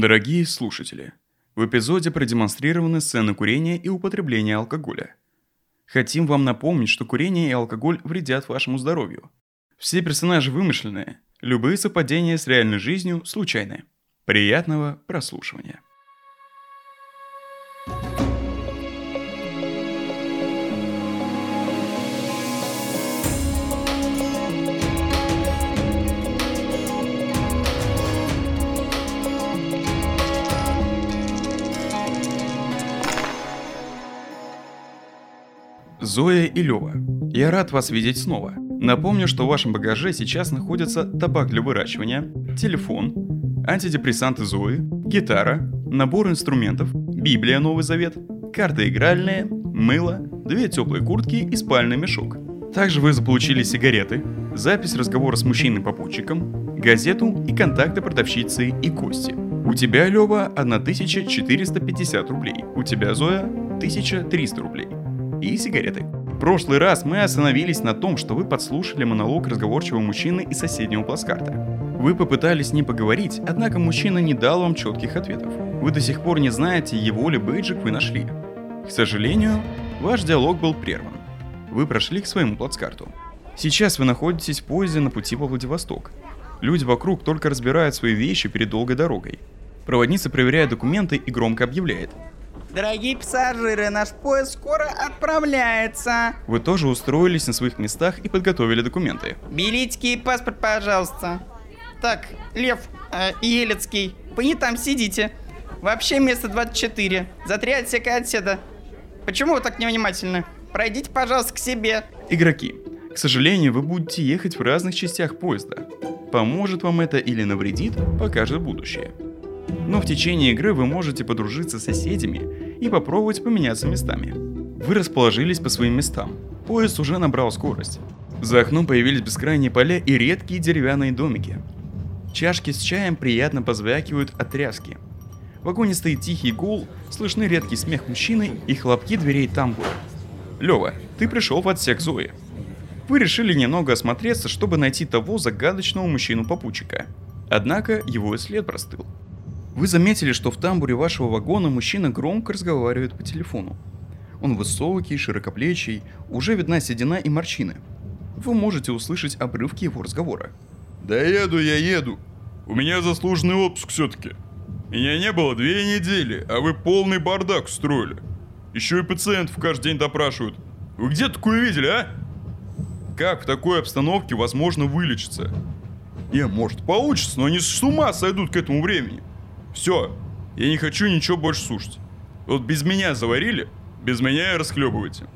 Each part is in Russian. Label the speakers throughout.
Speaker 1: Дорогие слушатели, в эпизоде продемонстрированы сцены курения и употребления алкоголя. Хотим вам напомнить, что курение и алкоголь вредят вашему здоровью. Все персонажи вымышленные, любые совпадения с реальной жизнью случайны. Приятного прослушивания. Зоя и Лёва, я рад вас видеть снова. Напомню, что в вашем багаже сейчас находятся табак для выращивания, телефон, антидепрессанты Зои, гитара, набор инструментов, Библия Новый Завет, карта игральная, мыло, две теплые куртки и спальный мешок. Также вы заполучили сигареты, запись разговора с мужчиной-попутчиком, газету и контакты продавщицы и Кости. У тебя, Лёва, 1450 рублей. У тебя, Зоя, 1300 рублей и сигареты. В прошлый раз мы остановились на том, что вы подслушали монолог разговорчивого мужчины из соседнего плацкарта. Вы попытались не поговорить, однако мужчина не дал вам четких ответов. Вы до сих пор не знаете, его ли бейджик вы нашли. К сожалению, ваш диалог был прерван. Вы прошли к своему плацкарту. Сейчас вы находитесь в поезде на пути во Владивосток. Люди вокруг только разбирают свои вещи перед долгой дорогой. Проводница проверяет документы и громко объявляет –
Speaker 2: Дорогие пассажиры, наш поезд скоро отправляется.
Speaker 1: Вы тоже устроились на своих местах и подготовили документы.
Speaker 2: Билетики и паспорт, пожалуйста. Так, Лев э, Елецкий, вы не там сидите. Вообще место 24. За три отсека отседа. Почему вы так невнимательны? Пройдите, пожалуйста, к себе.
Speaker 1: Игроки, к сожалению, вы будете ехать в разных частях поезда. Поможет вам это или навредит, покажет будущее. Но в течение игры вы можете подружиться с соседями и попробовать поменяться местами. Вы расположились по своим местам. Поезд уже набрал скорость. За окном появились бескрайние поля и редкие деревянные домики. Чашки с чаем приятно позвякивают от тряски. В вагоне стоит тихий гул, слышны редкий смех мужчины и хлопки дверей тамбура. Лева, ты пришел в отсек Зои. Вы решили немного осмотреться, чтобы найти того загадочного мужчину-попутчика. Однако его и след простыл. Вы заметили, что в тамбуре вашего вагона мужчина громко разговаривает по телефону. Он высокий, широкоплечий, уже видна седина и морщины. Вы можете услышать обрывки его разговора.
Speaker 3: «Да еду я, еду. У меня заслуженный отпуск все-таки. Меня не было две недели, а вы полный бардак устроили. Еще и пациентов каждый день допрашивают. Вы где такое видели, а? Как в такой обстановке возможно вылечиться? Не, может получится, но они с ума сойдут к этому времени. Все, я не хочу ничего больше слушать. Вот без меня заварили, без меня и расхлебывайте.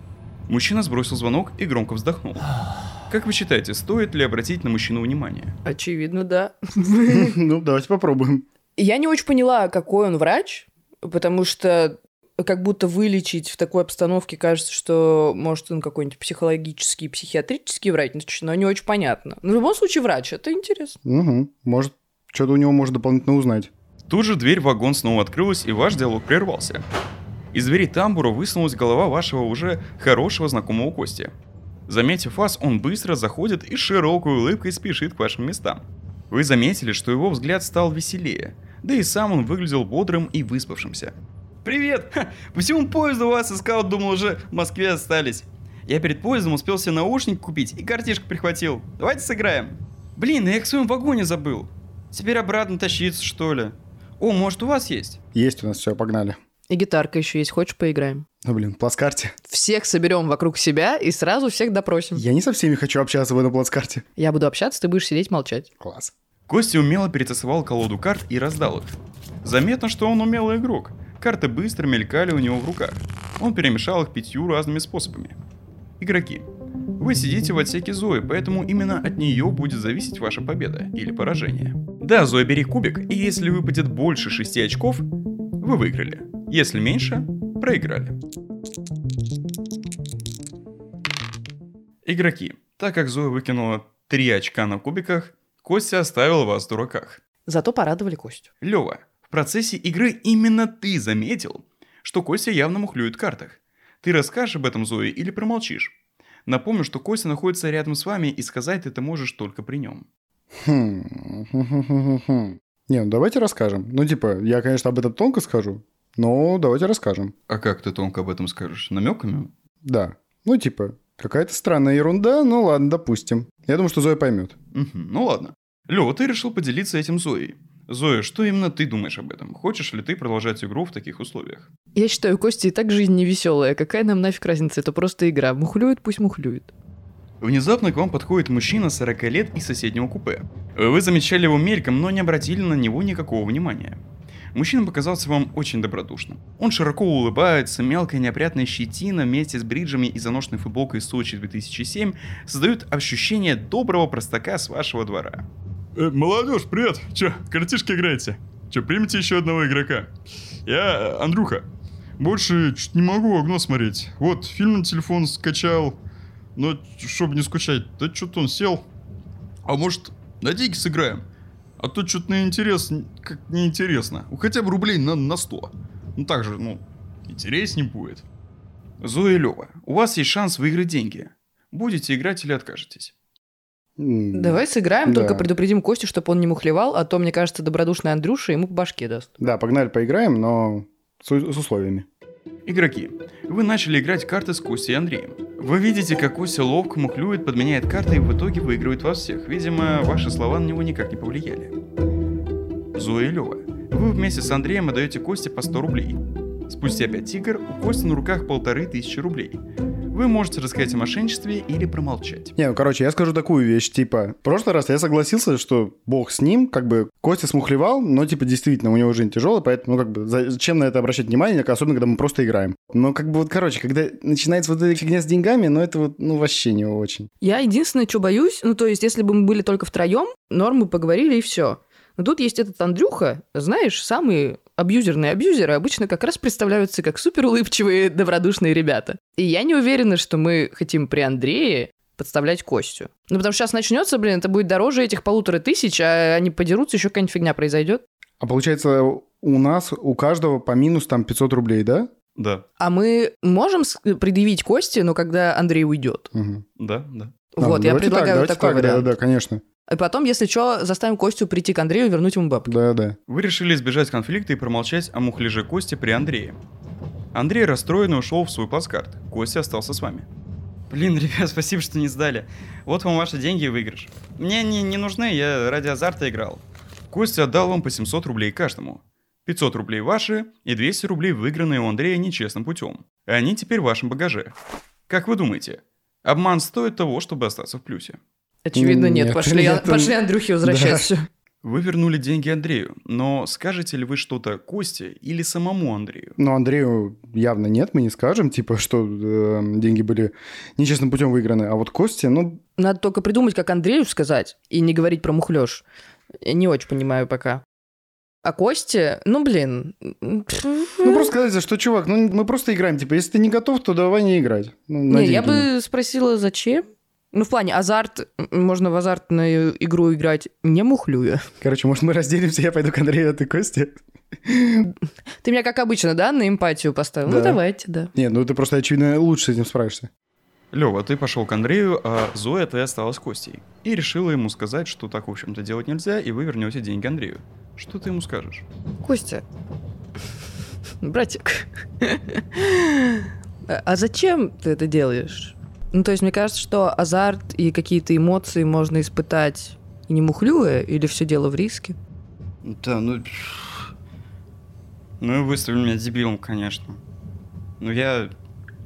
Speaker 1: Мужчина сбросил звонок и громко вздохнул. Как вы считаете, стоит ли обратить на мужчину внимание?
Speaker 4: Очевидно, да.
Speaker 5: Ну, давайте попробуем.
Speaker 4: Я не очень поняла, какой он врач, потому что как будто вылечить в такой обстановке кажется, что может он какой-нибудь психологический, психиатрический врач, но не очень понятно. Но в любом случае врач, это интересно.
Speaker 5: Угу. Может, что-то у него можно дополнительно узнать.
Speaker 1: Тут же дверь в вагон снова открылась, и ваш диалог прервался. Из двери тамбура высунулась голова вашего уже хорошего знакомого Кости. Заметив вас, он быстро заходит и широкой улыбкой спешит к вашим местам. Вы заметили, что его взгляд стал веселее, да и сам он выглядел бодрым и выспавшимся.
Speaker 2: Привет! Ха, по всему поезду вас искал, думал уже в Москве остались. Я перед поездом успел себе наушник купить и картишку прихватил. Давайте сыграем. Блин, я их в своем вагоне забыл. Теперь обратно тащиться, что ли? О, может, у вас есть?
Speaker 5: Есть у нас, все, погнали.
Speaker 4: И гитарка еще есть, хочешь поиграем?
Speaker 5: Ну, блин, плацкарте.
Speaker 4: Всех соберем вокруг себя и сразу всех допросим.
Speaker 5: Я не со всеми хочу общаться в этом плацкарте.
Speaker 4: Я буду общаться, ты будешь сидеть молчать.
Speaker 5: Класс.
Speaker 1: Костя умело перетасовал колоду карт и раздал их. Заметно, что он умелый игрок. Карты быстро мелькали у него в руках. Он перемешал их пятью разными способами. Игроки. Вы сидите в отсеке Зои, поэтому именно от нее будет зависеть ваша победа или поражение. Да, Зоя, бери кубик, и если выпадет больше 6 очков, вы выиграли. Если меньше, проиграли. Игроки. Так как Зоя выкинула 3 очка на кубиках, Костя оставил вас в дураках.
Speaker 4: Зато порадовали Костю.
Speaker 1: Лева, в процессе игры именно ты заметил, что Костя явно мухлюет в картах. Ты расскажешь об этом Зое или промолчишь? Напомню, что Костя находится рядом с вами, и сказать ты это можешь только при нем.
Speaker 5: Хм. Не, ну давайте расскажем. Ну, типа, я, конечно, об этом тонко скажу, но давайте расскажем.
Speaker 1: А как ты тонко об этом скажешь? Намеками?
Speaker 5: Да. Ну, типа, какая-то странная ерунда, ну ладно, допустим. Я думаю, что Зоя поймет.
Speaker 1: Мгм, ну ладно. Лёва, ты решил поделиться этим Зоей. Зоя, что именно ты думаешь об этом? Хочешь ли ты продолжать игру в таких условиях?
Speaker 4: Я считаю, Костя и так жизнь не веселая. Какая нам нафиг разница? Это просто игра. Мухлюет, пусть мухлюет.
Speaker 1: Внезапно к вам подходит мужчина 40 лет из соседнего купе. Вы замечали его мельком, но не обратили на него никакого внимания. Мужчина показался вам очень добродушным. Он широко улыбается, мелкая неопрятная щетина вместе с бриджами и заношенной футболкой Сочи 2007 создают ощущение доброго простака с вашего двора.
Speaker 3: Э, молодежь, привет! Че, картишки играете? Че, примите еще одного игрока? Я э, Андрюха. Больше чуть не могу окно смотреть. Вот, фильм на телефон скачал. Но, чтобы не скучать, да что-то он сел. А может, на деньги сыграем? А то что-то неинтересно, как неинтересно. Ну, хотя бы рублей на, на 100. Ну так же, ну, интереснее будет.
Speaker 1: Зоя и Лёва, у вас есть шанс выиграть деньги. Будете играть или откажетесь?
Speaker 4: Давай сыграем,
Speaker 5: Да.
Speaker 4: только предупредим Костю, чтобы он не мухлевал, а то, мне кажется, добродушный Андрюша ему по башке даст.
Speaker 5: Да, погнали, поиграем, но с, с условиями.
Speaker 1: Игроки, вы начали играть карты с Костей и Андреем. Вы видите, как Костя ловко мухлюет, подменяет карты и в итоге выигрывает во всех. Видимо, ваши слова на него никак не повлияли. Зоя и Лёва, вы вместе с Андреем отдаете Косте по 100 рублей. Спустя 5 игр у Кости на руках полторы тысячи рублей. Вы можете рассказать о мошенничестве или промолчать.
Speaker 5: Не, ну, короче, я скажу такую вещь, типа, в прошлый раз я согласился, что бог с ним, как бы, Костя смухлевал, но, типа, действительно, у него жизнь тяжелая, поэтому, ну, как бы, зачем на это обращать внимание, особенно, когда мы просто играем. Но, как бы, вот, короче, когда начинается вот эта фигня с деньгами, ну, это вот, ну, вообще не очень.
Speaker 4: Я единственное, что боюсь, ну, то есть, если бы мы были только втроем, норм мы поговорили и все. Но тут есть этот Андрюха, знаешь, самые абьюзерные абьюзеры обычно как раз представляются как супер улыбчивые, добродушные ребята. И я не уверена, что мы хотим при Андрее подставлять Костю. Ну, потому что сейчас начнется, блин, это будет дороже этих полутора тысяч, а они подерутся, еще какая-нибудь фигня произойдет.
Speaker 5: А получается, у нас, у каждого по минус там 500 рублей, да?
Speaker 1: Да,
Speaker 4: А мы можем предъявить Косте, но когда Андрей уйдет.
Speaker 5: Угу.
Speaker 1: да, да.
Speaker 4: Вот, я предлагаю такой
Speaker 5: так, да,
Speaker 4: вариант.
Speaker 5: да, конечно.
Speaker 4: И потом, если что, заставим Костю прийти к Андрею и вернуть ему бабки.
Speaker 5: Да, да.
Speaker 1: Вы решили избежать конфликта и промолчать о мухляже Кости при Андрее. Андрей расстроенно ушел в свой плацкарт. Костя остался с вами.
Speaker 2: Блин, ребят, спасибо, что не сдали. Вот вам ваши деньги и выигрыш. Мне они не нужны, я ради азарта играл.
Speaker 1: Костя отдал вам по 700 рублей каждому. 500 рублей ваши и 200 рублей выигранные у Андрея нечестным путем. И они теперь в вашем багаже. Как вы думаете, обман стоит того, чтобы остаться в плюсе?
Speaker 4: Очевидно, нет.
Speaker 5: Нет,
Speaker 4: Пошли,
Speaker 5: нет,
Speaker 4: пошли Андрюхе возвращать
Speaker 5: да.
Speaker 4: все.
Speaker 1: Вы вернули деньги Андрею, но скажете ли вы что-то Косте или самому Андрею?
Speaker 5: Но Андрею явно нет, мы не скажем, типа, что э, деньги были нечестным путем выиграны. А вот Косте, ну,
Speaker 4: Надо только придумать, как Андрею сказать, и не говорить про мухлёж. Я не очень понимаю пока. А Косте, ну, блин.
Speaker 5: ну просто сказать, что, чувак, ну мы просто играем. Типа, если ты не готов, то давай не играть. Ну,
Speaker 4: Не, я бы спросила, зачем? Ну, в плане азарт, можно в азартную игру играть не мухлюя.
Speaker 5: Короче, может, мы разделимся, я пойду к Андрею, а ты Косте?
Speaker 4: Ты меня, как обычно, да, на эмпатию поставил?
Speaker 5: Да.
Speaker 4: Ну, давайте, да.
Speaker 5: Нет, ну ты просто, очевидно, лучше с этим справишься.
Speaker 1: Лева, ты пошел к Андрею, а Зоя ты осталась с Костей. И решила ему сказать, что так, в общем-то, делать нельзя, и вы вернете деньги Андрею. Что ты ему скажешь?
Speaker 4: Костя, братик, а зачем ты это делаешь? Ну, то есть, мне кажется, что азарт и какие-то эмоции можно испытать и не мухлюя, или все дело в риске?
Speaker 2: Да, ну... Ну и выставили меня дебилом, конечно. Ну я...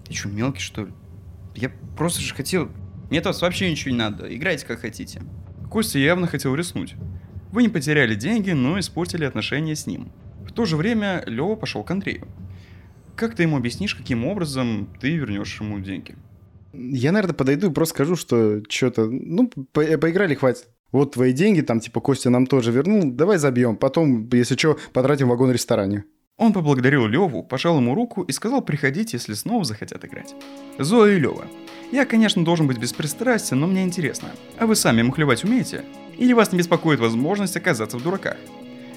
Speaker 2: Ты что, мелкий, что ли? Я просто же хотел... Мне вас вообще ничего не надо. Играйте как хотите.
Speaker 1: Костя явно хотел рискнуть. Вы не потеряли деньги, но испортили отношения с ним. В то же время Лева пошел к Андрею. Как ты ему объяснишь, каким образом ты вернешь ему деньги?
Speaker 5: Я, наверное, подойду и просто скажу, что что-то, ну, по- поиграли, хватит. Вот твои деньги, там, типа, Костя нам тоже вернул, давай забьем. Потом, если что, потратим в вагон-ресторане.
Speaker 1: Он поблагодарил Леву, пожал ему руку и сказал приходить, если снова захотят играть. Зоя и Лева. Я, конечно, должен быть беспристрастен, но мне интересно. А вы сами мухлевать умеете? Или вас не беспокоит возможность оказаться в дураках?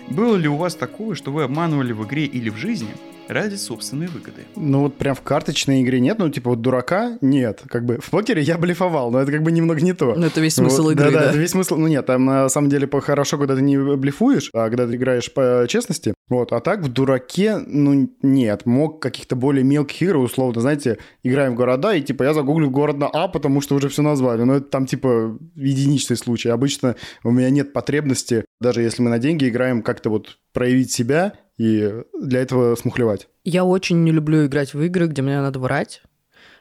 Speaker 1: Было ли у вас такое, что вы обманывали в игре или в жизни, ради собственной выгоды.
Speaker 5: Ну вот прям в карточной игре нет, ну типа вот дурака нет. Как бы в покере я блефовал, но это как бы немного не то.
Speaker 4: Ну, это весь смысл
Speaker 5: Вот,
Speaker 4: игры,
Speaker 5: да,
Speaker 4: да.
Speaker 5: это весь смысл. Ну нет, там на самом деле по- хорошо, когда ты не блефуешь, а когда ты играешь по честности. Вот, а так в дураке, ну нет, мог каких-то более мелких игр, условно, знаете, играем в города, и типа я загуглил город на А, потому что уже все назвали. Но это там типа единичный случай. Обычно у меня нет потребности, даже если мы на деньги играем, как-то вот проявить себя и для этого смухлевать.
Speaker 4: Я очень не люблю играть в игры, где мне надо врать.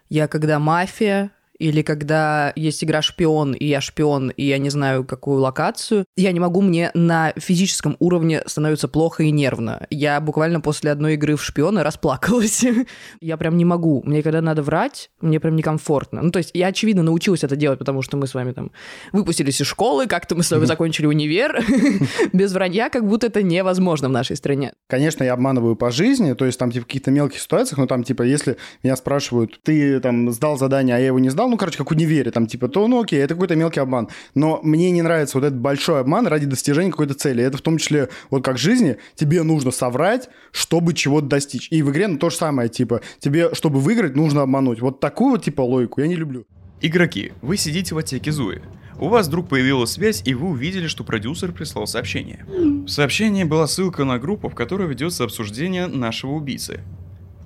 Speaker 4: Я когда мафия, или когда есть игра шпион, и я шпион, и я не знаю, какую локацию, я не могу, мне на физическом уровне становится плохо и нервно. Я буквально после одной игры в шпиона расплакалась. я прям не могу. Мне когда надо врать, мне прям некомфортно. Ну, то есть я, очевидно, научилась это делать, потому что мы с вами там выпустились из школы, как-то мы с вами закончили универ. Без вранья как будто это невозможно в нашей стране.
Speaker 5: Конечно, я обманываю по жизни, то есть там типа в каких-то мелких ситуациях, но там типа если меня спрашивают, ты там сдал задание, а я его не сдал, ну, короче, как универе, там типа, то ну окей, это какой-то мелкий обман. Но мне не нравится вот этот большой обман ради достижения какой-то цели. Это в том числе вот как в жизни, тебе нужно соврать, чтобы чего-то достичь. И в игре ну, то же самое, типа, тебе, чтобы выиграть, нужно обмануть. Вот такую вот типа логику я не люблю.
Speaker 1: Игроки, вы сидите в отсеке Зои. У вас вдруг появилась связь, и вы увидели, что продюсер прислал сообщение. В сообщении была ссылка на группу, в которой ведется обсуждение нашего убийцы.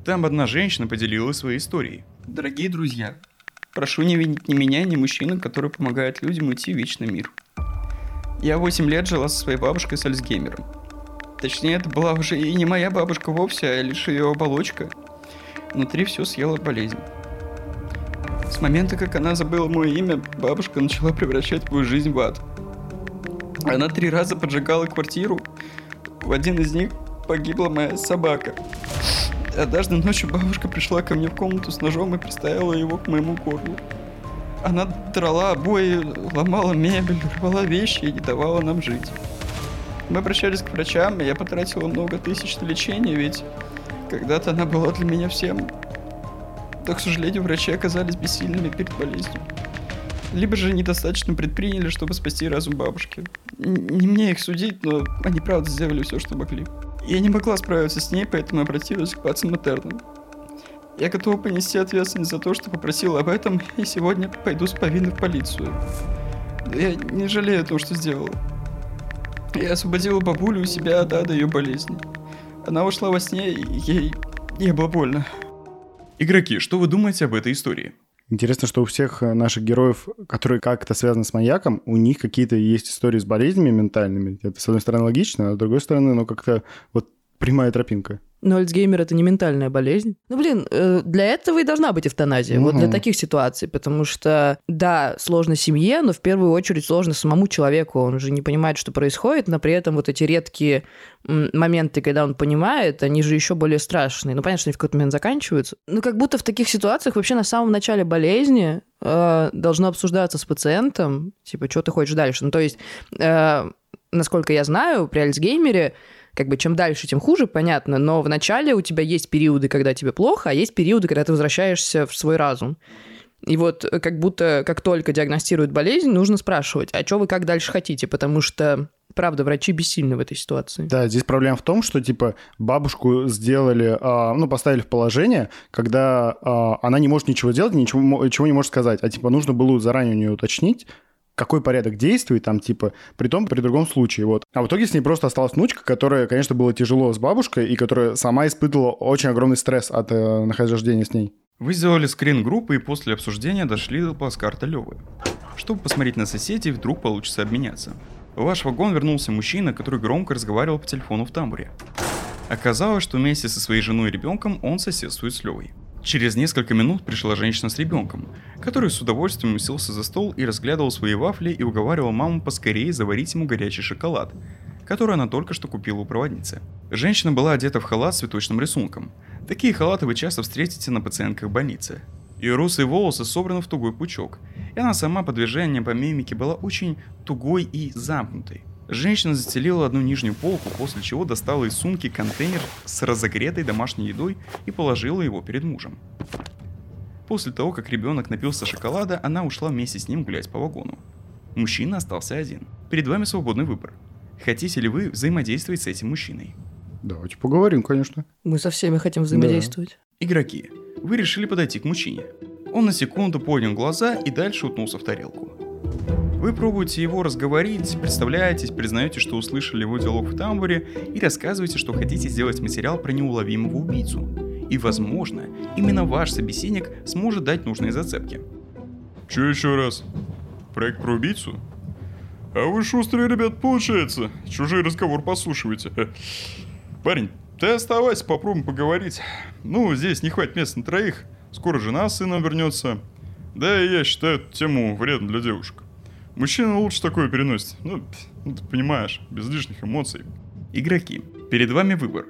Speaker 1: Там одна женщина поделилась своей историей.
Speaker 2: Дорогие друзья, прошу не винить ни меня, ни мужчину, который помогает людям уйти в вечный мир. Я 8 лет жила со своей бабушкой с Альцгеймером. Точнее, это была уже и не моя бабушка вовсе, а лишь ее оболочка. Внутри все съела болезнь. С момента, как она забыла мое имя, бабушка начала превращать мою жизнь в ад. Она три раза поджигала квартиру. В один из них погибла моя собака. Однажды ночью бабушка пришла ко мне в комнату с ножом и приставила его к моему горлу. Она драла обои, ломала мебель, рвала вещи и не давала нам жить. Мы обращались к врачам, и я потратила много тысяч на лечение, ведь когда-то она была для меня всем. Но, к сожалению, врачи оказались бессильными перед болезнью. Либо же недостаточно предприняли, чтобы спасти разум бабушки. Не мне их судить, но они правда сделали все, что могли. Я не могла справиться с ней, поэтому обратилась к пацан-матернам. Я готова понести ответственность за то, что попросил об этом, и сегодня пойду с повинной в полицию. Я не жалею того, что сделала. Я освободила бабулю у себя от ада ее болезни. Она ушла во сне, и ей не было больно.
Speaker 1: Игроки, что вы думаете об этой истории?
Speaker 5: Интересно, что у всех э, наших героев, которые как-то связаны с маньяком, у них какие-то есть истории с болезнями ментальными. Это, с одной стороны, логично, а с другой стороны, ну, как-то вот прямая тропинка.
Speaker 4: Но Альцгеймер это не ментальная болезнь. Ну, блин, э, для этого и должна быть эвтаназия. Вот для таких ситуаций. Потому что, да, сложно семье, но в первую очередь сложно самому человеку. Он же не понимает, что происходит, но при этом вот эти редкие моменты, когда он понимает, они же еще более страшные. Ну, понятно, что они в какой-то момент заканчиваются. Ну, как будто в таких ситуациях вообще на самом начале болезни э, должно обсуждаться с пациентом, типа, что ты хочешь дальше. Ну, то есть, э, насколько я знаю, при Альцгеймере как бы чем дальше, тем хуже, понятно, но в начале у тебя есть периоды, когда тебе плохо, а есть периоды, когда ты возвращаешься в свой разум. И вот э, как будто как только диагностируют болезнь, нужно спрашивать, а что вы как дальше хотите, потому что, правда, врачи бессильны в этой ситуации.
Speaker 5: Да, здесь проблема в том, что, типа, бабушку сделали, а, ну, поставили в положение, когда а, она не может ничего делать, ничего, ничего не может сказать. А, типа, нужно было заранее у нее уточнить, какой порядок действий там, типа, при том, при другом случае, вот. А в итоге с ней просто осталась внучка, которая, конечно, было тяжело с бабушкой, и которая сама испытывала очень огромный стресс от э, нахождения с ней.
Speaker 1: Вы сделали скрин группы и после обсуждения дошли до плацкарта Левы. Чтобы посмотреть на соседей, вдруг получится обменяться. В ваш вагон вернулся мужчина, который громко разговаривал по телефону в тамбуре. Оказалось, что вместе со своей женой и ребенком он соседствует с Левой. Через несколько минут пришла женщина с ребенком, который с удовольствием уселся за стол и разглядывал свои вафли и уговаривал маму поскорее заварить ему горячий шоколад, который она только что купила у проводницы. Женщина была одета в халат с цветочным рисунком. Такие халаты вы часто встретите на пациентках больницы. Ее русые волосы собраны в тугой пучок, и она сама по движениям по мимике была очень тугой и замкнутой. Женщина застелила одну нижнюю полку, после чего достала из сумки контейнер с разогретой домашней едой и положила его перед мужем. После того, как ребенок напился шоколада, она ушла вместе с ним гулять по вагону. Мужчина остался один. Перед вами свободный выбор. Хотите ли вы взаимодействовать с этим мужчиной?
Speaker 5: Давайте поговорим, конечно.
Speaker 4: Мы со всеми хотим взаимодействовать.
Speaker 6: Игроки, вы решили подойти к мужчине. Он на секунду поднял глаза и дальше утнулся в тарелку. Вы пробуете его разговорить, представляетесь, признаете, что услышали его диалог в тамбуре и рассказываете, что хотите сделать материал про неуловимого убийцу. И, возможно, именно ваш собеседник сможет дать нужные зацепки.
Speaker 1: Че еще раз? Проект про убийцу? А вы шустрые ребят, получается. Чужой разговор послушиваете. Парень, ты оставайся, попробуем поговорить. Ну, здесь не хватит места на троих. Скоро жена с сыном вернется. Да, и я считаю эту тему вредной для девушек. Мужчина лучше такое переносит. Ну, ну, ты понимаешь, без лишних эмоций.
Speaker 6: Игроки, перед вами выбор.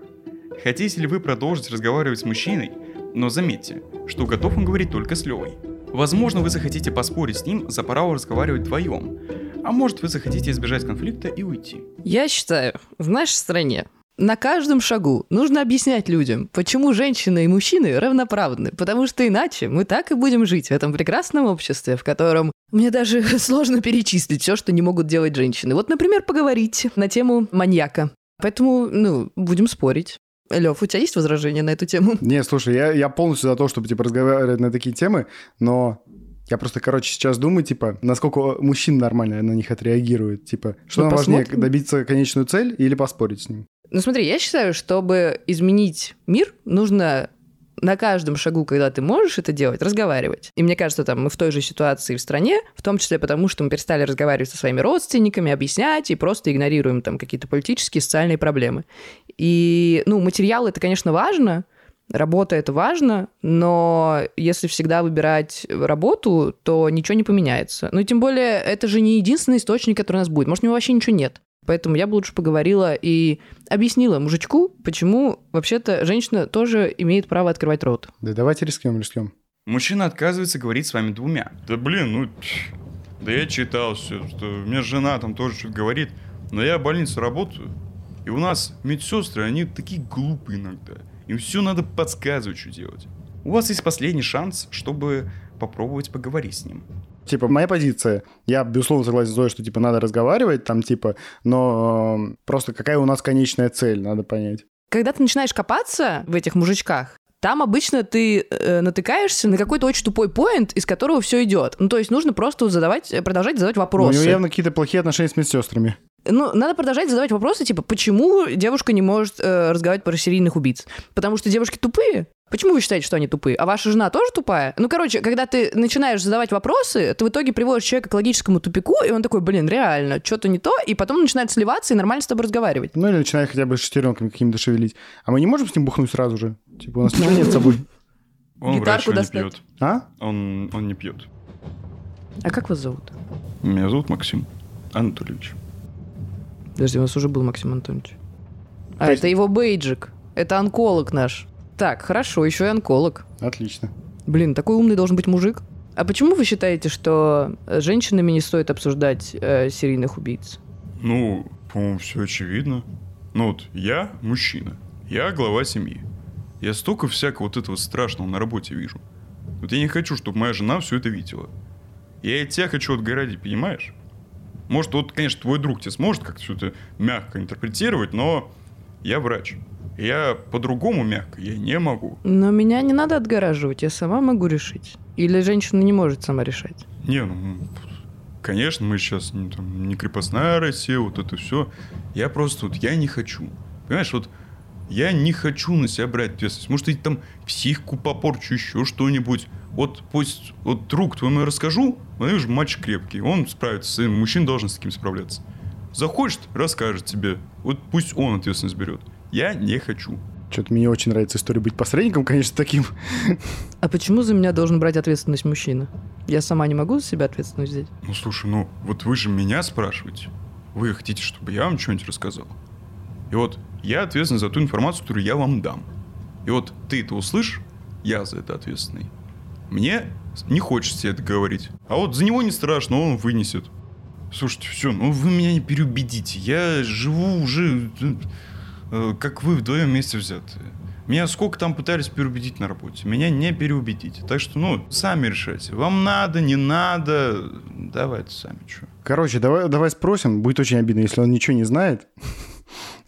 Speaker 6: Хотите ли вы продолжить разговаривать с мужчиной, но заметьте, что готов он говорить только с Левой. Возможно, вы захотите поспорить с ним за право разговаривать вдвоем, а может вы захотите избежать конфликта и уйти.
Speaker 4: Я считаю, в нашей стране на каждом шагу нужно объяснять людям, почему женщины и мужчины равноправны, потому что иначе мы так и будем жить в этом прекрасном обществе, в котором мне даже сложно перечислить все, что не могут делать женщины. Вот, например, поговорить на тему маньяка. Поэтому, ну, будем спорить. Лев, у тебя есть возражения на эту тему?
Speaker 5: Не, слушай, я, я полностью за то, чтобы, типа, разговаривать на такие темы, но я просто, короче, сейчас думаю, типа, насколько мужчин нормально на них отреагирует. Типа, что
Speaker 4: Ну,
Speaker 5: нам важнее,
Speaker 4: посмотрим.
Speaker 5: добиться конечную цель или поспорить с ним?
Speaker 4: Ну смотри, я считаю, чтобы изменить мир, нужно на каждом шагу, когда ты можешь это делать, разговаривать. И мне кажется, там мы в той же ситуации в стране, в том числе потому, что мы перестали разговаривать со своими родственниками, объяснять и просто игнорируем там какие-то политические, социальные проблемы. И, ну, материал это, конечно, важно, работа это важно, но если всегда выбирать работу, то ничего не поменяется. Ну и тем более, это же не единственный источник, который у нас будет. Может, у него вообще ничего нет. Поэтому я бы лучше поговорила и объяснила мужичку, почему вообще-то женщина тоже имеет право открывать рот.
Speaker 5: Да давайте рискнем, рискнем.
Speaker 6: Мужчина отказывается говорить с вами двумя.
Speaker 1: Да блин, ну... Да я читал все, что у меня жена там тоже что-то говорит. Но я в больнице работаю. И у нас медсестры, они такие глупые иногда. Им все надо подсказывать, что делать.
Speaker 6: У вас есть последний шанс, чтобы попробовать поговорить с ним.
Speaker 5: Типа, моя позиция. Я, безусловно, согласен с Зоей, что, типа, надо разговаривать, там, типа, но э, просто какая у нас конечная цель, надо понять.
Speaker 4: Когда ты начинаешь копаться в этих мужичках, там обычно ты э, натыкаешься на какой-то очень тупой поинт, из которого все идет. Ну, то есть нужно просто задавать, продолжать задавать
Speaker 5: Ну, У
Speaker 4: вопросы.
Speaker 5: него явно какие-то плохие отношения с медсестрами.
Speaker 4: Ну, надо продолжать задавать вопросы, типа, почему девушка не может э, разговаривать про серийных убийц? Потому что девушки тупые? Почему вы считаете, что они тупые? А ваша жена тоже тупая? Ну, короче, когда ты начинаешь задавать вопросы, ты в итоге приводишь человека к логическому тупику, и он такой, блин, реально, что-то не то, и потом начинает сливаться и нормально с тобой разговаривать.
Speaker 5: Ну, или начинает хотя бы шестеренками какими-то шевелить. А мы не можем с ним бухнуть сразу же? Типа, у нас ничего нет с собой.
Speaker 1: Он
Speaker 4: Гитарку
Speaker 1: врач, не пьет.
Speaker 5: А?
Speaker 1: Он, он не пьет.
Speaker 4: А как вас зовут?
Speaker 1: Меня зовут Максим Анатольевич.
Speaker 4: Подожди, у нас уже был Максим Антонович. А,
Speaker 5: есть-
Speaker 4: это его бейджик. Это онколог наш. Так, хорошо, еще и онколог.
Speaker 5: Отлично.
Speaker 4: Блин, такой умный должен быть мужик. А почему вы считаете, что с женщинами не стоит обсуждать э, серийных убийц?
Speaker 1: Ну, по-моему, все очевидно. Ну вот, я мужчина. Я глава семьи. Я столько всякого вот этого страшного на работе вижу. Вот я не хочу, чтобы моя жена все это видела. Я от тебя хочу отгородить, понимаешь? Может, вот, конечно, твой друг тебе сможет как-то все это мягко интерпретировать, но я врач. Я по-другому мягко, я не могу.
Speaker 4: Но меня не надо отгораживать, я сама могу решить. Или женщина не может сама решать?
Speaker 1: Не, ну, конечно, мы сейчас не, там, не крепостная Россия, вот это все. Я просто вот, я не хочу. Понимаешь, вот я не хочу на себя брать ответственность. Может, я там психику попорчу, еще что-нибудь. Вот пусть, вот друг твоему я расскажу, он, видишь, мальчик крепкий, он справится с этим, мужчина должен с таким справляться. Захочет, расскажет тебе. Вот пусть он ответственность берет. Я не хочу.
Speaker 5: Что-то мне очень нравится история быть посредником, конечно, таким.
Speaker 4: А почему за меня должен брать ответственность мужчина? Я сама не могу за себя ответственность взять?
Speaker 1: Ну, слушай, ну, вот вы же меня спрашиваете. Вы хотите, чтобы я вам что-нибудь рассказал? И вот я ответственен за ту информацию, которую я вам дам. И вот ты это услышишь, я за это ответственный. Мне не хочется это говорить. А вот за него не страшно, он вынесет. Слушайте, все, ну вы меня не переубедите. Я живу уже, э, как вы вдвоем вместе взятые. Меня сколько там пытались переубедить на работе. Меня не переубедите. Так что, ну, сами решайте. Вам надо, не надо. Давайте сами, что.
Speaker 5: Короче, давай, давай спросим. Будет очень обидно, если он ничего не знает.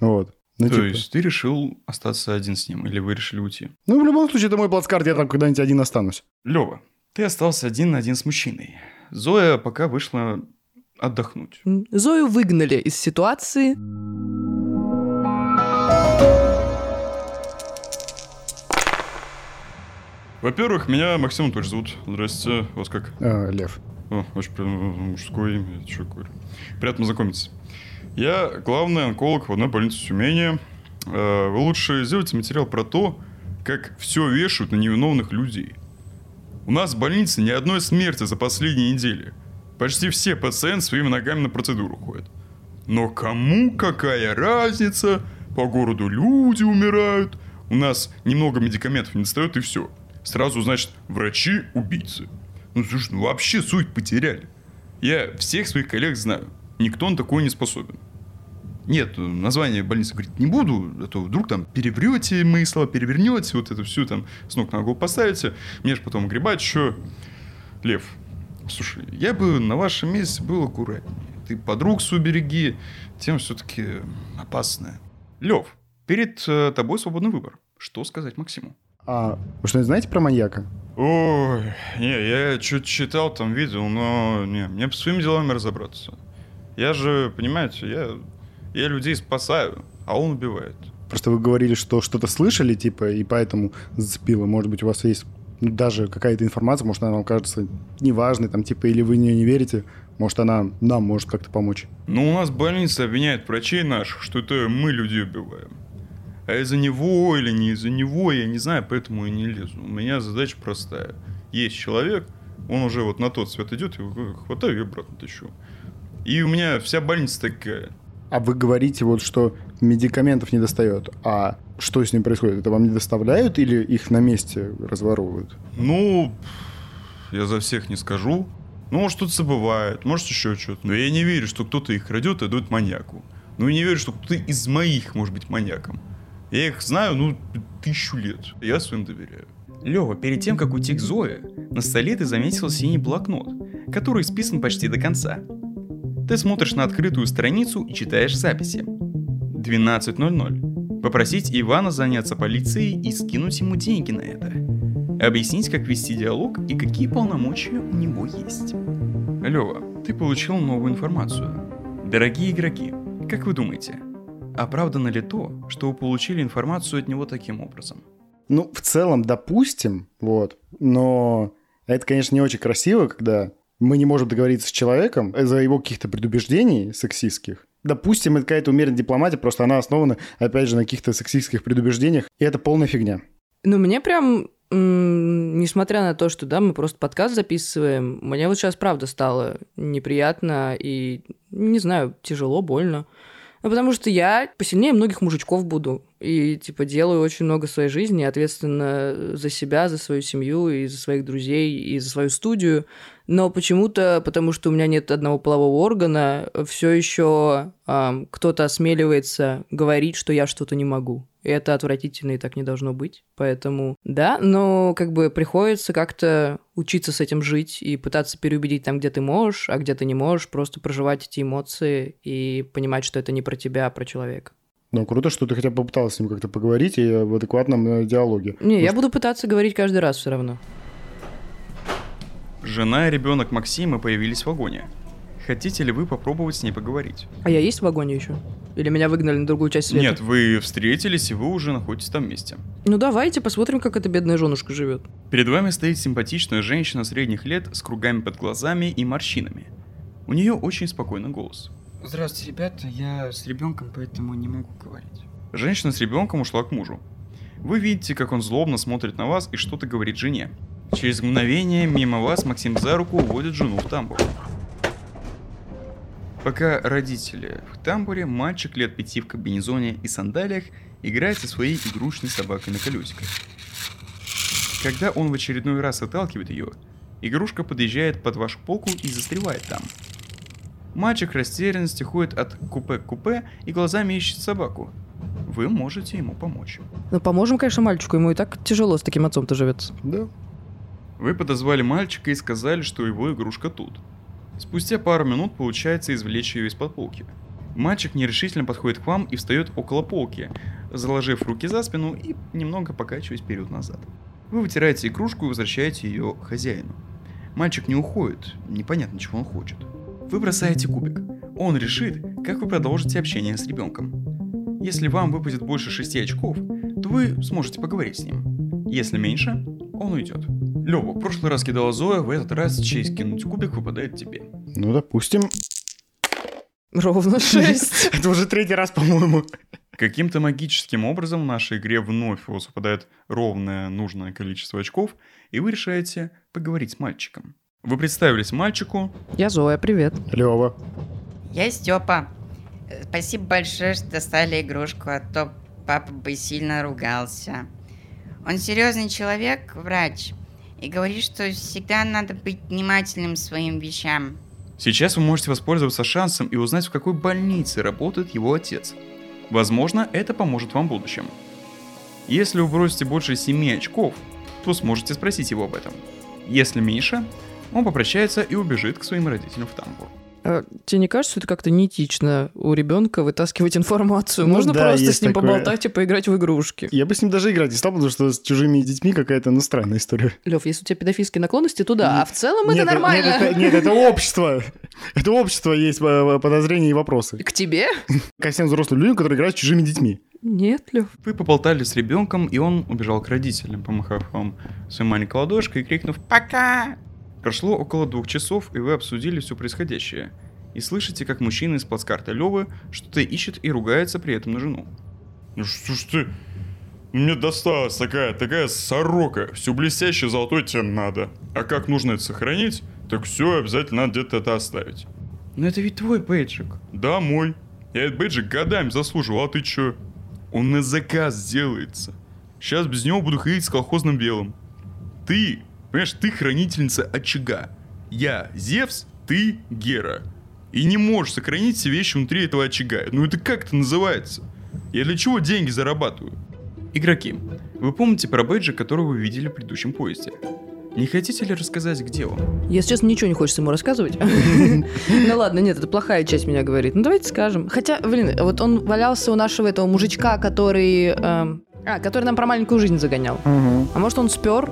Speaker 5: Вот. Ну,
Speaker 1: То
Speaker 5: типа.
Speaker 1: есть ты решил остаться один с ним, или вы решили уйти?
Speaker 5: Ну, в любом случае, это мой плацкарт, я там когда-нибудь один останусь.
Speaker 1: Лева, ты остался один на один с мужчиной. Зоя пока вышла отдохнуть.
Speaker 4: Зою выгнали из ситуации.
Speaker 3: Во-первых, меня Максим Анатольевич зовут. Здрасте, вас как?
Speaker 5: А, Лев.
Speaker 3: О, очень приятно, мужское имя, что говорю. Приятно знакомиться. Я главный онколог в одной больнице Тюмени. Э, Вы лучше сделайте материал про то, как все вешают на невиновных людей. У нас в больнице ни одной смерти за последние недели. Почти все пациенты своими ногами на процедуру ходят. Но кому какая разница? По городу люди умирают. У нас немного медикаментов не достает и все. Сразу, значит, врачи убийцы. Ну, слушай, ну вообще суть потеряли. Я всех своих коллег знаю. Никто на такое не способен. Нет, название больницы говорить не буду, а то вдруг там переврете мои слова, перевернете, вот это все там с ног на голову поставите. Мне же потом гребать еще. Лев, слушай, я бы на вашем месте был аккуратнее. Ты подруг свою береги, тем все-таки опасная.
Speaker 1: Лев, перед э, тобой свободный выбор. Что сказать Максиму?
Speaker 5: А вы что-нибудь знаете про маньяка?
Speaker 3: Ой, не, я что-то читал, там видел, но не, мне по своими делами разобраться. Я же, понимаете, я, я людей спасаю, а он убивает.
Speaker 5: Просто вы говорили, что что-то слышали, типа, и поэтому зацепило. Может быть, у вас есть ну, даже какая-то информация, может, она вам кажется неважной, там, типа, или вы в нее не верите, может, она нам может как-то помочь.
Speaker 3: Ну, у нас больница обвиняет врачей наших, что это мы людей убиваем. А из-за него или не из-за него, я не знаю, поэтому и не лезу. У меня задача простая. Есть человек, он уже вот на тот свет идет, его хватаю и обратно тащу. И у меня вся больница такая.
Speaker 5: А вы говорите вот, что медикаментов не достает. А что с ним происходит? Это вам не доставляют или их на месте разворовывают?
Speaker 3: Ну, я за всех не скажу. Ну, может, что-то забывает, может, еще что-то. Но я не верю, что кто-то их крадет и отдает маньяку. Ну, и не верю, что кто-то из моих может быть маньяком. Я их знаю, ну, тысячу лет. Я своим доверяю.
Speaker 1: Лева, перед тем, как уйти к Зое, на столе ты заметил синий блокнот, который списан почти до конца. Ты смотришь на открытую страницу и читаешь записи. 12.00. Попросить Ивана заняться полицией и скинуть ему деньги на это. Объяснить, как вести диалог и какие полномочия у него есть. Лева, ты получил новую информацию. Дорогие игроки, как вы думаете, оправдано ли то, что вы получили информацию от него таким образом?
Speaker 5: Ну, в целом, допустим, вот. Но это, конечно, не очень красиво, когда мы не можем договориться с человеком из-за его каких-то предубеждений сексистских. Допустим, это какая-то умеренная дипломатия, просто она основана, опять же, на каких-то сексистских предубеждениях, и это полная фигня.
Speaker 4: Ну, мне прям, м, несмотря на то, что, да, мы просто подкаст записываем, мне вот сейчас правда стало неприятно и, не знаю, тяжело, больно. Ну, потому что я посильнее многих мужичков буду. И, типа, делаю очень много своей жизни, ответственно за себя, за свою семью, и за своих друзей, и за свою студию. Но почему-то, потому что у меня нет одного полового органа, все еще кто-то осмеливается говорить, что я что-то не могу. И это отвратительно, и так не должно быть. Поэтому, да, но как бы приходится как-то учиться с этим жить и пытаться переубедить там, где ты можешь, а где ты не можешь, просто проживать эти эмоции и понимать, что это не про тебя, а про человека.
Speaker 5: Ну, круто, что ты хотя бы попыталась с ним как-то поговорить и в адекватном э, диалоге.
Speaker 4: Не, я буду пытаться говорить каждый раз все равно.
Speaker 1: Жена и ребенок Максима появились в вагоне. Хотите ли вы попробовать с ней поговорить?
Speaker 4: А я есть в вагоне еще? Или меня выгнали на другую часть света?
Speaker 1: Нет, вы встретились, и вы уже находитесь там вместе.
Speaker 4: Ну давайте посмотрим, как эта бедная женушка живет.
Speaker 1: Перед вами стоит симпатичная женщина средних лет с кругами под глазами и морщинами. У нее очень спокойный голос.
Speaker 2: Здравствуйте, ребята, я с ребенком, поэтому не могу говорить.
Speaker 1: Женщина с ребенком ушла к мужу. Вы видите, как он злобно смотрит на вас и что-то говорит жене. Через мгновение мимо вас Максим за руку уводит жену в тамбур. Пока родители в тамбуре, мальчик лет пяти в комбинезоне и сандалиях играет со своей игрушечной собакой на колесиках. Когда он в очередной раз отталкивает ее, игрушка подъезжает под вашу полку и застревает там. Мальчик в растерянности ходит от купе к купе и глазами ищет собаку. Вы можете ему помочь.
Speaker 4: Ну поможем, конечно, мальчику, ему и так тяжело с таким отцом-то живется.
Speaker 5: Да.
Speaker 1: Вы подозвали мальчика и сказали, что его игрушка тут. Спустя пару минут получается извлечь ее из-под полки. Мальчик нерешительно подходит к вам и встает около полки, заложив руки за спину и немного покачиваясь вперед-назад. Вы вытираете игрушку и возвращаете ее хозяину. Мальчик не уходит, непонятно, чего он хочет. Вы бросаете кубик. Он решит, как вы продолжите общение с ребенком. Если вам выпадет больше 6 очков, то вы сможете поговорить с ним. Если меньше, он уйдет. Лёва, в прошлый раз кидала Зоя, в этот раз честь кинуть кубик выпадает тебе.
Speaker 5: Ну, допустим.
Speaker 4: Ровно шесть.
Speaker 5: Это уже третий раз, по-моему.
Speaker 1: Каким-то магическим образом в нашей игре вновь у вас выпадает ровное нужное количество очков, и вы решаете поговорить с мальчиком. Вы представились мальчику,
Speaker 4: Я Зоя, привет.
Speaker 5: Лева.
Speaker 7: Я Степа. Спасибо большое, что достали игрушку, а то папа бы сильно ругался. Он серьезный человек, врач, и говорит, что всегда надо быть внимательным своим вещам.
Speaker 1: Сейчас вы можете воспользоваться шансом и узнать, в какой больнице работает его отец. Возможно, это поможет вам в будущем. Если вы бросите больше 7 очков, то сможете спросить его об этом. Если меньше, он попрощается и убежит к своим родителям в тамбур.
Speaker 4: А тебе не кажется, что это как-то неэтично у ребенка вытаскивать информацию?
Speaker 5: Ну
Speaker 4: Можно
Speaker 5: да,
Speaker 4: просто с ним
Speaker 5: такое.
Speaker 4: поболтать и поиграть в игрушки.
Speaker 5: Я бы с ним даже играть не стал, потому что с чужими детьми какая-то, ну, странная история.
Speaker 4: Лев, если у тебя педофильские наклонности, то да. А в целом это
Speaker 5: Нет,
Speaker 4: нормально.
Speaker 5: Нет, это, нет, это общество. Это общество есть э, подозрения и вопросы.
Speaker 4: К тебе?
Speaker 5: Ко всем взрослым людям, которые играют с чужими детьми.
Speaker 4: Нет, Лев.
Speaker 1: Вы поболтали с ребенком, и он убежал к родителям, помахав вам своей маленькой ладошкой и крикнув
Speaker 7: Пока!
Speaker 1: Прошло около двух часов, и вы обсудили все происходящее. И слышите, как мужчина из плацкарта Левы что-то ищет и ругается при этом на жену.
Speaker 3: Ну что ж ты... Мне досталась такая, такая сорока. Все блестящее золотое тебе надо. А как нужно это сохранить, так все обязательно надо где-то это оставить.
Speaker 1: Но это ведь твой бейджик.
Speaker 3: Да, мой. Я этот бейджик годами заслуживал, а ты чё? Он на заказ делается. Сейчас без него буду ходить с колхозным белым. Ты, понимаешь, ты хранительница очага. Я Зевс, ты Гера. И не можешь сохранить все вещи внутри этого очага. Ну это как это называется? Я для чего деньги зарабатываю?
Speaker 1: Игроки, вы помните про бейджик, который вы видели в предыдущем поезде? Не хотите ли рассказать, где он?
Speaker 4: Если честно, ничего не хочется ему рассказывать. Ну ладно, нет, это плохая часть меня говорит. Ну давайте скажем. Хотя, блин, вот он валялся у нашего этого мужичка, который... эм, А, который нам про маленькую жизнь загонял. А может он спер?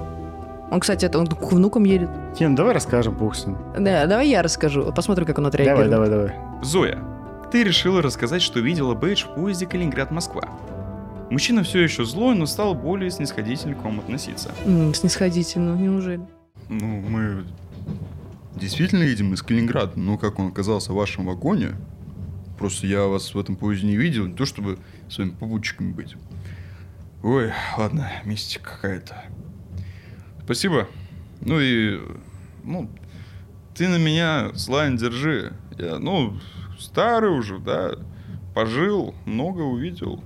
Speaker 4: Он, кстати, это он к внукам едет.
Speaker 5: Кен, давай расскажем, с ним.
Speaker 4: Да, давай я расскажу. Посмотрим, как он отреагирует.
Speaker 5: Давай, давай, давай.
Speaker 1: Зоя, ты решила рассказать, что видела бейдж в поезде Калининград-Москва. Мужчина все еще злой, но стал более снисходительно к вам относиться.
Speaker 4: М, снисходительно, неужели?
Speaker 3: Ну, мы действительно едем из Калининграда, но как он оказался в вашем вагоне? Просто я вас в этом поезде не видел, не то чтобы своими попутчиками быть. Ой, ладно, мистика какая-то. Спасибо. Ну и, ну, ты на меня зла не держи. Я, ну, старый уже, да, пожил, много увидел.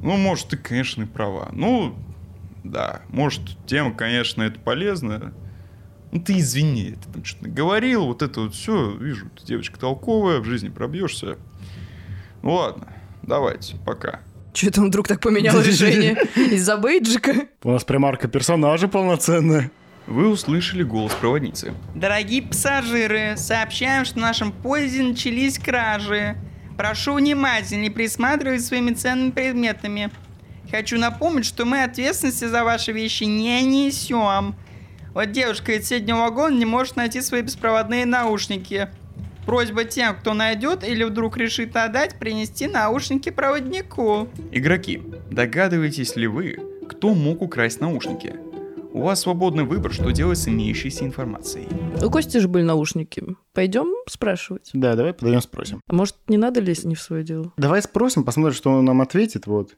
Speaker 3: Ну, может, ты, конечно, и права. Ну, да, может, тема, конечно, это полезно. Ну, ты извини, ты там что-то говорил, вот это вот все, вижу, ты девочка толковая, в жизни пробьешься. Ну, ладно, давайте, пока.
Speaker 4: Че это он вдруг так поменял решение? Из-за бейджика?
Speaker 5: У нас примарка персонажа полноценная.
Speaker 1: Вы услышали голос проводницы.
Speaker 7: Дорогие пассажиры, сообщаем, что в нашем поезде начались кражи. Прошу внимательнее присматривать своими ценными предметами. Хочу напомнить, что мы ответственности за ваши вещи не несем. Вот девушка из соседнего вагона не может найти свои беспроводные наушники. Просьба тем, кто найдет или вдруг решит отдать, принести наушники проводнику.
Speaker 1: Игроки, догадываетесь ли вы, кто мог украсть наушники? У вас свободный выбор, что делать с имеющейся информацией.
Speaker 4: У Кости же были наушники. Пойдем спрашивать?
Speaker 5: Да, давай подойдем спросим.
Speaker 4: А может, не надо лезть не в свое дело?
Speaker 5: Давай спросим, посмотрим, что он нам ответит, вот.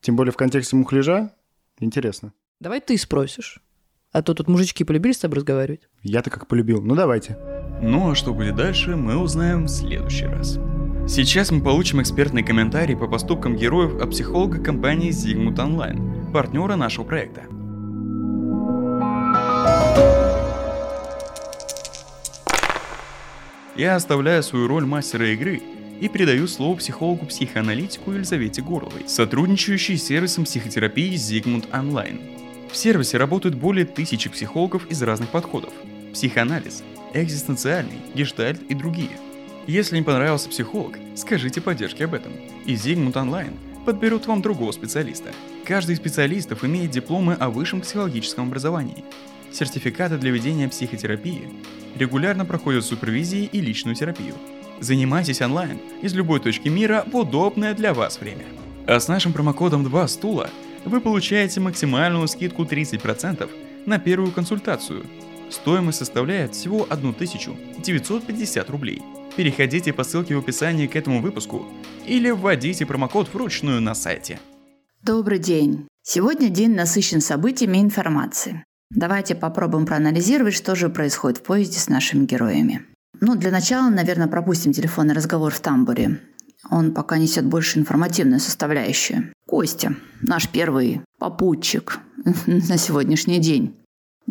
Speaker 5: Тем более в контексте мухляжа. Интересно.
Speaker 4: Давай ты спросишь. А то тут мужички полюбили с тобой разговаривать.
Speaker 5: Я-то как полюбил. Ну, давайте.
Speaker 1: Ну а что будет дальше, мы узнаем в следующий раз. Сейчас мы получим экспертный комментарий по поступкам героев от психолога компании Zigmund Online, партнера нашего проекта. Я оставляю свою роль мастера игры и передаю слово психологу-психоаналитику Елизавете Горловой, сотрудничающей с сервисом психотерапии Zigmund Online. В сервисе работают более тысячи психологов из разных подходов. Психоанализ, экзистенциальный, гештальт и другие. Если не понравился психолог, скажите поддержке об этом. И Зигмунд Онлайн подберут вам другого специалиста. Каждый из специалистов имеет дипломы о высшем психологическом образовании, сертификаты для ведения психотерапии, регулярно проходят супервизии и личную терапию. Занимайтесь онлайн из любой точки мира в удобное для вас время. А с нашим промокодом 2 стула вы получаете максимальную скидку 30% на первую консультацию. Стоимость составляет всего 1950 рублей. Переходите по ссылке в описании к этому выпуску или вводите промокод вручную на сайте.
Speaker 8: Добрый день. Сегодня день насыщен событиями и информацией. Давайте попробуем проанализировать, что же происходит в поезде с нашими героями. Ну, для начала, наверное, пропустим телефонный разговор в тамбуре. Он пока несет больше информативную составляющую. Костя, наш первый попутчик на сегодняшний день,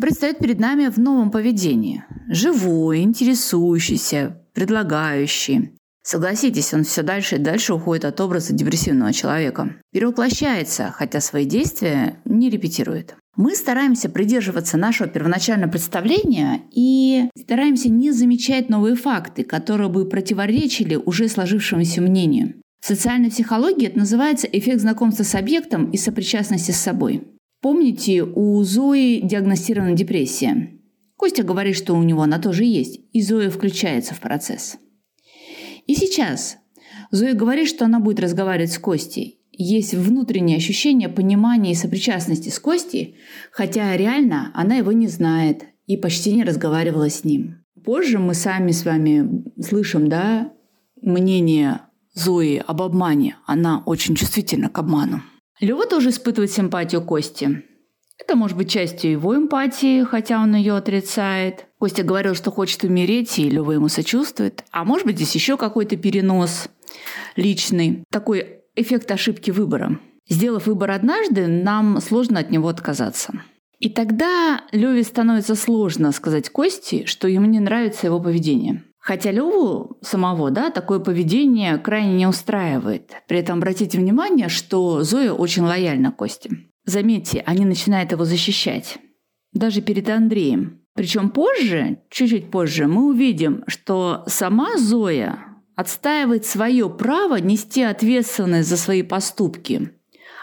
Speaker 8: предстает перед нами в новом поведении. Живой, интересующийся, предлагающий. Согласитесь, он все дальше и дальше уходит от образа депрессивного человека. Перевоплощается, хотя свои действия не репетирует. Мы стараемся придерживаться нашего первоначального представления и стараемся не замечать новые факты, которые бы противоречили уже сложившемуся мнению. В социальной психологии это называется эффект знакомства с объектом и сопричастности с собой. Помните, у Зои диагностирована депрессия. Костя говорит, что у него она тоже есть, и Зоя включается в процесс. И сейчас Зоя говорит, что она будет разговаривать с Костей, есть внутреннее ощущение понимания и сопричастности с Костей, хотя реально она его не знает и почти не разговаривала с ним. Позже мы сами с вами слышим, да, мнение Зои об обмане. Она очень чувствительна к обману. Лева тоже испытывает симпатию Кости. Это может быть частью его эмпатии, хотя он ее отрицает. Костя говорил, что хочет умереть, и Лева ему сочувствует. А может быть, здесь еще какой-то перенос личный. Такой эффект ошибки выбора. Сделав выбор однажды, нам сложно от него отказаться. И тогда Леве становится сложно сказать Кости, что ему не нравится его поведение. Хотя Леву самого, да, такое поведение крайне не устраивает. При этом обратите внимание, что Зоя очень лояльна Косте. Заметьте, они начинают его защищать. Даже перед Андреем. Причем позже, чуть-чуть позже, мы увидим, что сама Зоя отстаивает свое право нести ответственность за свои поступки.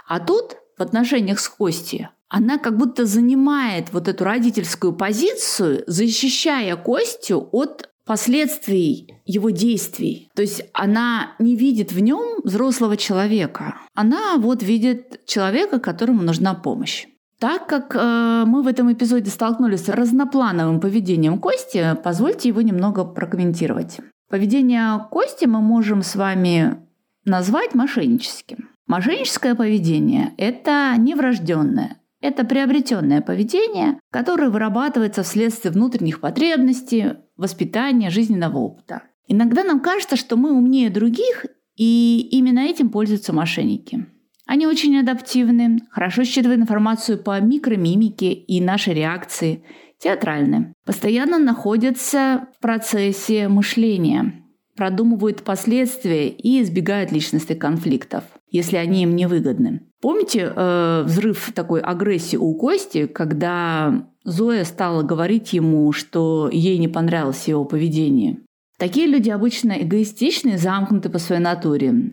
Speaker 8: А тут в отношениях с Костей она как будто занимает вот эту родительскую позицию, защищая Костю от последствий его действий. То есть она не видит в нем взрослого человека. Она вот видит человека, которому нужна помощь. Так как э, мы в этом эпизоде столкнулись с разноплановым поведением Кости, позвольте его немного прокомментировать. Поведение Кости мы можем с вами назвать мошенническим. Мошенническое поведение – это не врожденное, это приобретенное поведение, которое вырабатывается вследствие внутренних потребностей, воспитания, жизненного опыта. Иногда нам кажется, что мы умнее других, и именно этим пользуются мошенники. Они очень адаптивны, хорошо считывают информацию по микромимике и нашей реакции – театральны. Постоянно находятся в процессе мышления, продумывают последствия и избегают личностных конфликтов, если они им не выгодны. Помните э, взрыв такой агрессии у Кости, когда Зоя стала говорить ему, что ей не понравилось его поведение? Такие люди обычно эгоистичны, замкнуты по своей натуре.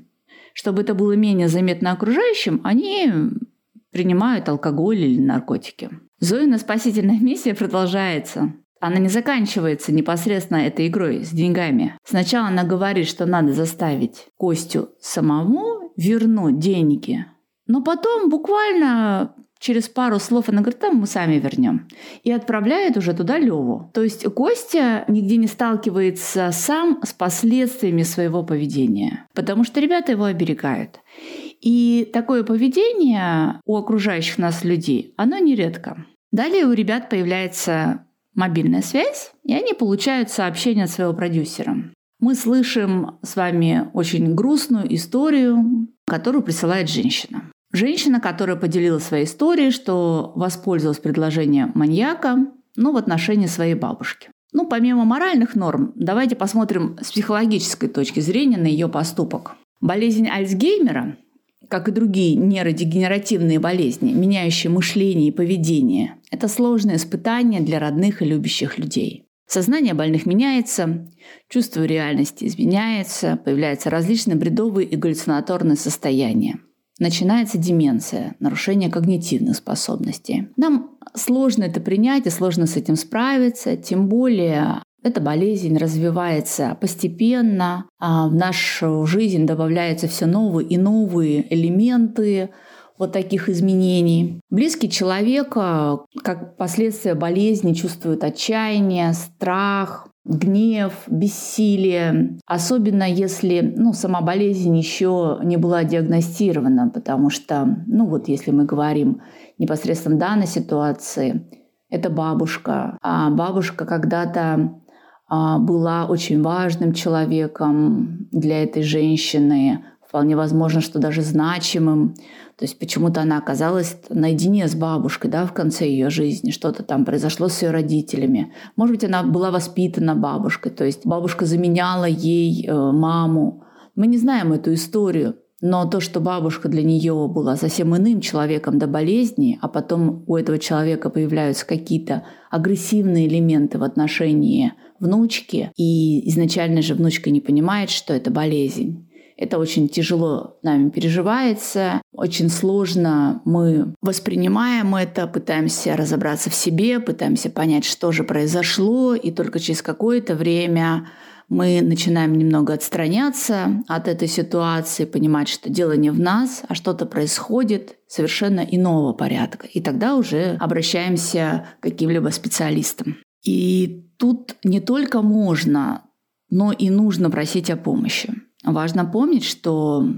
Speaker 8: Чтобы это было менее заметно окружающим, они принимают алкоголь или наркотики. Зоина спасительная миссия продолжается. Она не заканчивается непосредственно этой игрой с деньгами. Сначала она говорит, что надо заставить Костю самому вернуть деньги. Но потом буквально через пару слов она говорит, там мы сами вернем. И отправляет уже туда Леву. То есть Костя нигде не сталкивается сам с последствиями своего поведения, потому что ребята его оберегают. И такое поведение у окружающих нас людей, оно нередко. Далее у ребят появляется мобильная связь, и они получают сообщение от своего продюсера. Мы слышим с вами очень грустную историю, которую присылает женщина. Женщина, которая поделилась своей историей, что воспользовалась предложением маньяка, ну, в отношении своей бабушки. Ну, помимо моральных норм, давайте посмотрим с психологической точки зрения на ее поступок. Болезнь Альцгеймера как и другие нейродегенеративные болезни, меняющие мышление и поведение, это сложное испытание для родных и любящих людей. Сознание больных меняется, чувство реальности изменяется, появляются различные бредовые и галлюцинаторные состояния. Начинается деменция, нарушение когнитивных способностей. Нам сложно это принять и сложно с этим справиться, тем более эта болезнь развивается постепенно, а в нашу жизнь добавляются все новые и новые элементы, вот таких изменений. Близкий человек, а, как последствия болезни, чувствует отчаяние, страх, гнев, бессилие, особенно если ну, сама болезнь еще не была диагностирована, потому что, ну вот если мы говорим непосредственно данной ситуации, это бабушка, а бабушка когда-то была очень важным человеком для этой женщины, вполне возможно, что даже значимым. То есть почему-то она оказалась наедине с бабушкой да, в конце ее жизни. Что-то там произошло с ее родителями. Может быть, она была воспитана бабушкой. То есть бабушка заменяла ей э, маму. Мы не знаем эту историю. Но то, что бабушка для нее была совсем иным человеком до болезни, а потом у этого человека появляются какие-то агрессивные элементы в отношении внучки, и изначально же внучка не понимает, что это болезнь. Это очень тяжело нами переживается, очень сложно мы воспринимаем это, пытаемся разобраться в себе, пытаемся понять, что же произошло, и только через какое-то время мы начинаем немного отстраняться от этой ситуации, понимать, что дело не в нас, а что-то происходит совершенно иного порядка. И тогда уже обращаемся к каким-либо специалистам. И тут не только можно, но и нужно просить о помощи. Важно помнить, что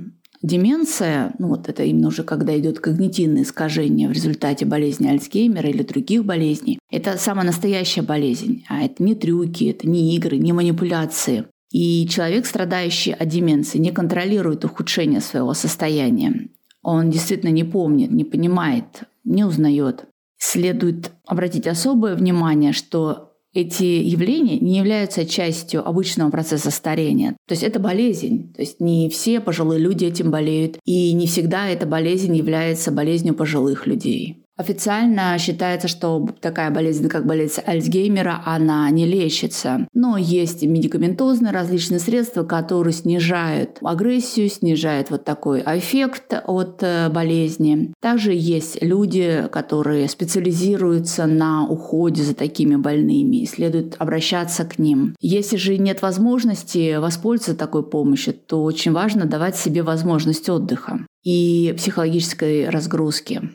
Speaker 8: деменция, ну вот это именно уже когда идет когнитивное искажение в результате болезни Альцгеймера или других болезней, это самая настоящая болезнь, а это не трюки, это не игры, не манипуляции. И человек, страдающий от деменции, не контролирует ухудшение своего состояния. Он действительно не помнит, не понимает, не узнает. Следует обратить особое внимание, что эти явления не являются частью обычного процесса старения. То есть это болезнь. То есть не все пожилые люди этим болеют, и не всегда эта болезнь является болезнью пожилых людей. Официально считается, что такая болезнь, как болезнь Альцгеймера, она не лечится. Но есть медикаментозные различные средства, которые снижают агрессию, снижают вот такой эффект от э, болезни. Также есть люди, которые специализируются на уходе за такими больными, и следует обращаться к ним. Если же нет возможности воспользоваться такой помощью, то очень важно давать себе возможность отдыха и психологической разгрузки.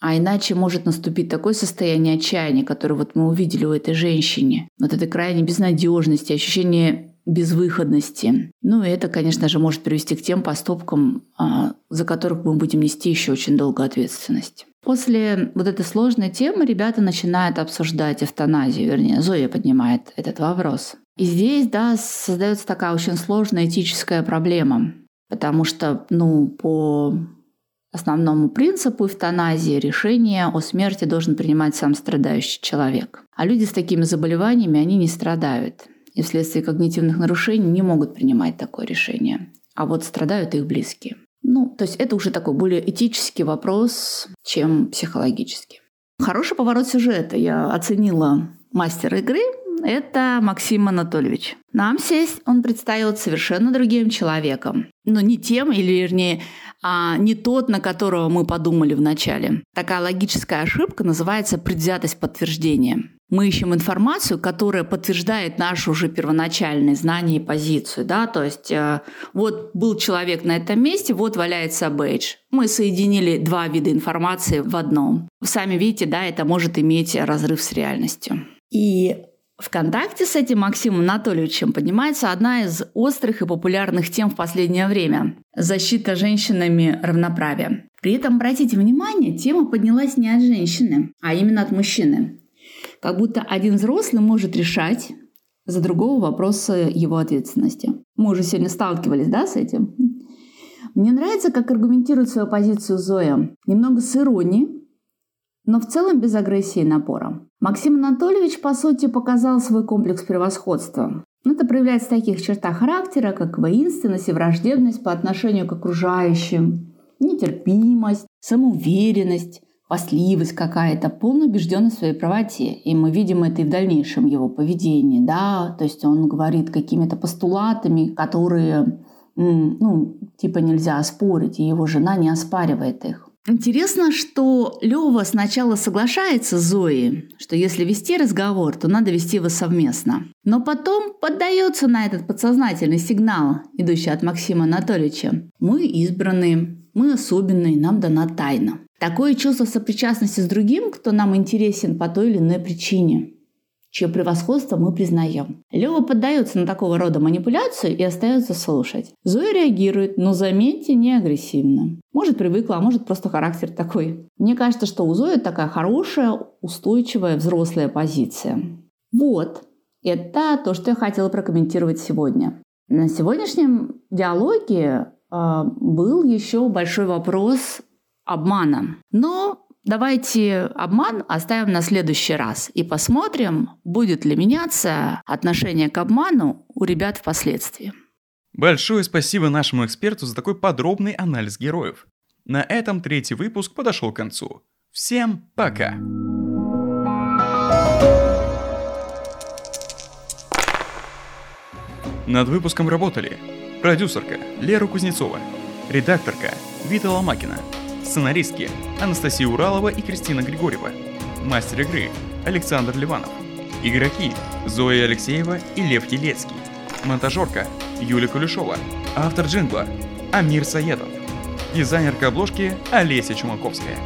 Speaker 8: А иначе может наступить такое состояние отчаяния, которое вот мы увидели у этой женщины. Вот этой крайней безнадежности, ощущение безвыходности. Ну и это, конечно же, может привести к тем поступкам, а, за которых мы будем нести еще очень долго ответственность. После вот этой сложной темы ребята начинают обсуждать эвтаназию, вернее, Зоя поднимает этот вопрос. И здесь, да, создается такая очень сложная этическая проблема, потому что, ну, по Основному принципу эвтаназии решение о смерти должен принимать сам страдающий человек. А люди с такими заболеваниями, они не страдают. И вследствие когнитивных нарушений не могут принимать такое решение. А вот страдают их близкие. Ну, то есть это уже такой более этический вопрос, чем психологический. Хороший поворот сюжета. Я оценила мастера игры, это Максим Анатольевич. Нам сесть он предстает совершенно другим человеком. Но не тем, или вернее, а не тот, на которого мы подумали вначале. Такая логическая ошибка называется предвзятость подтверждения. Мы ищем информацию, которая подтверждает наши уже первоначальные знания и позицию. Да? То есть э, вот был человек на этом месте, вот валяется бейдж. Мы соединили два вида информации в одном. Сами видите, да, это может иметь разрыв с реальностью. И ВКонтакте с этим Максимом Анатольевичем поднимается одна из острых и популярных тем в последнее время – защита женщинами равноправия. При этом, обратите внимание, тема поднялась не от женщины, а именно от мужчины. Как будто один взрослый может решать за другого вопросы его ответственности. Мы уже сегодня сталкивались, да, с этим? Мне нравится, как аргументирует свою позицию Зоя. Немного с иронией, но в целом без агрессии и напора. Максим Анатольевич, по сути, показал свой комплекс превосходства. Это проявляется в таких чертах характера, как воинственность и враждебность по отношению к окружающим, нетерпимость, самоуверенность, постливость какая-то, полная убежденность в своей правоте. И мы видим это и в дальнейшем его поведении, да, то есть он говорит какими-то постулатами, которые, ну, типа нельзя оспорить, и его жена не оспаривает их. Интересно, что Лева сначала соглашается с Зоей, что если вести разговор, то надо вести его совместно. Но потом поддается на этот подсознательный сигнал, идущий от Максима Анатольевича. Мы избранные, мы особенные, нам дана тайна. Такое чувство сопричастности с другим, кто нам интересен по той или иной причине чье превосходство мы признаем. Лева поддается на такого рода манипуляцию и остается слушать. Зоя реагирует, но заметьте, не агрессивно. Может, привыкла, а может, просто характер такой. Мне кажется, что у Зои такая хорошая, устойчивая, взрослая позиция. Вот, это то, что я хотела прокомментировать сегодня. На сегодняшнем диалоге э, был еще большой вопрос обмана. Но Давайте обман оставим на следующий раз и посмотрим, будет ли меняться отношение к обману у ребят впоследствии.
Speaker 1: Большое спасибо нашему эксперту за такой подробный анализ героев. На этом третий выпуск подошел к концу. Всем пока! Над выпуском работали продюсерка Лера Кузнецова, редакторка Вита Ломакина – Сценаристки Анастасия Уралова и Кристина Григорьева. Мастер игры Александр Ливанов. Игроки Зоя Алексеева и Лев Елецкий. Монтажерка Юлия Кулешова. Автор джингла Амир Саедов. Дизайнерка обложки Олеся Чумаковская.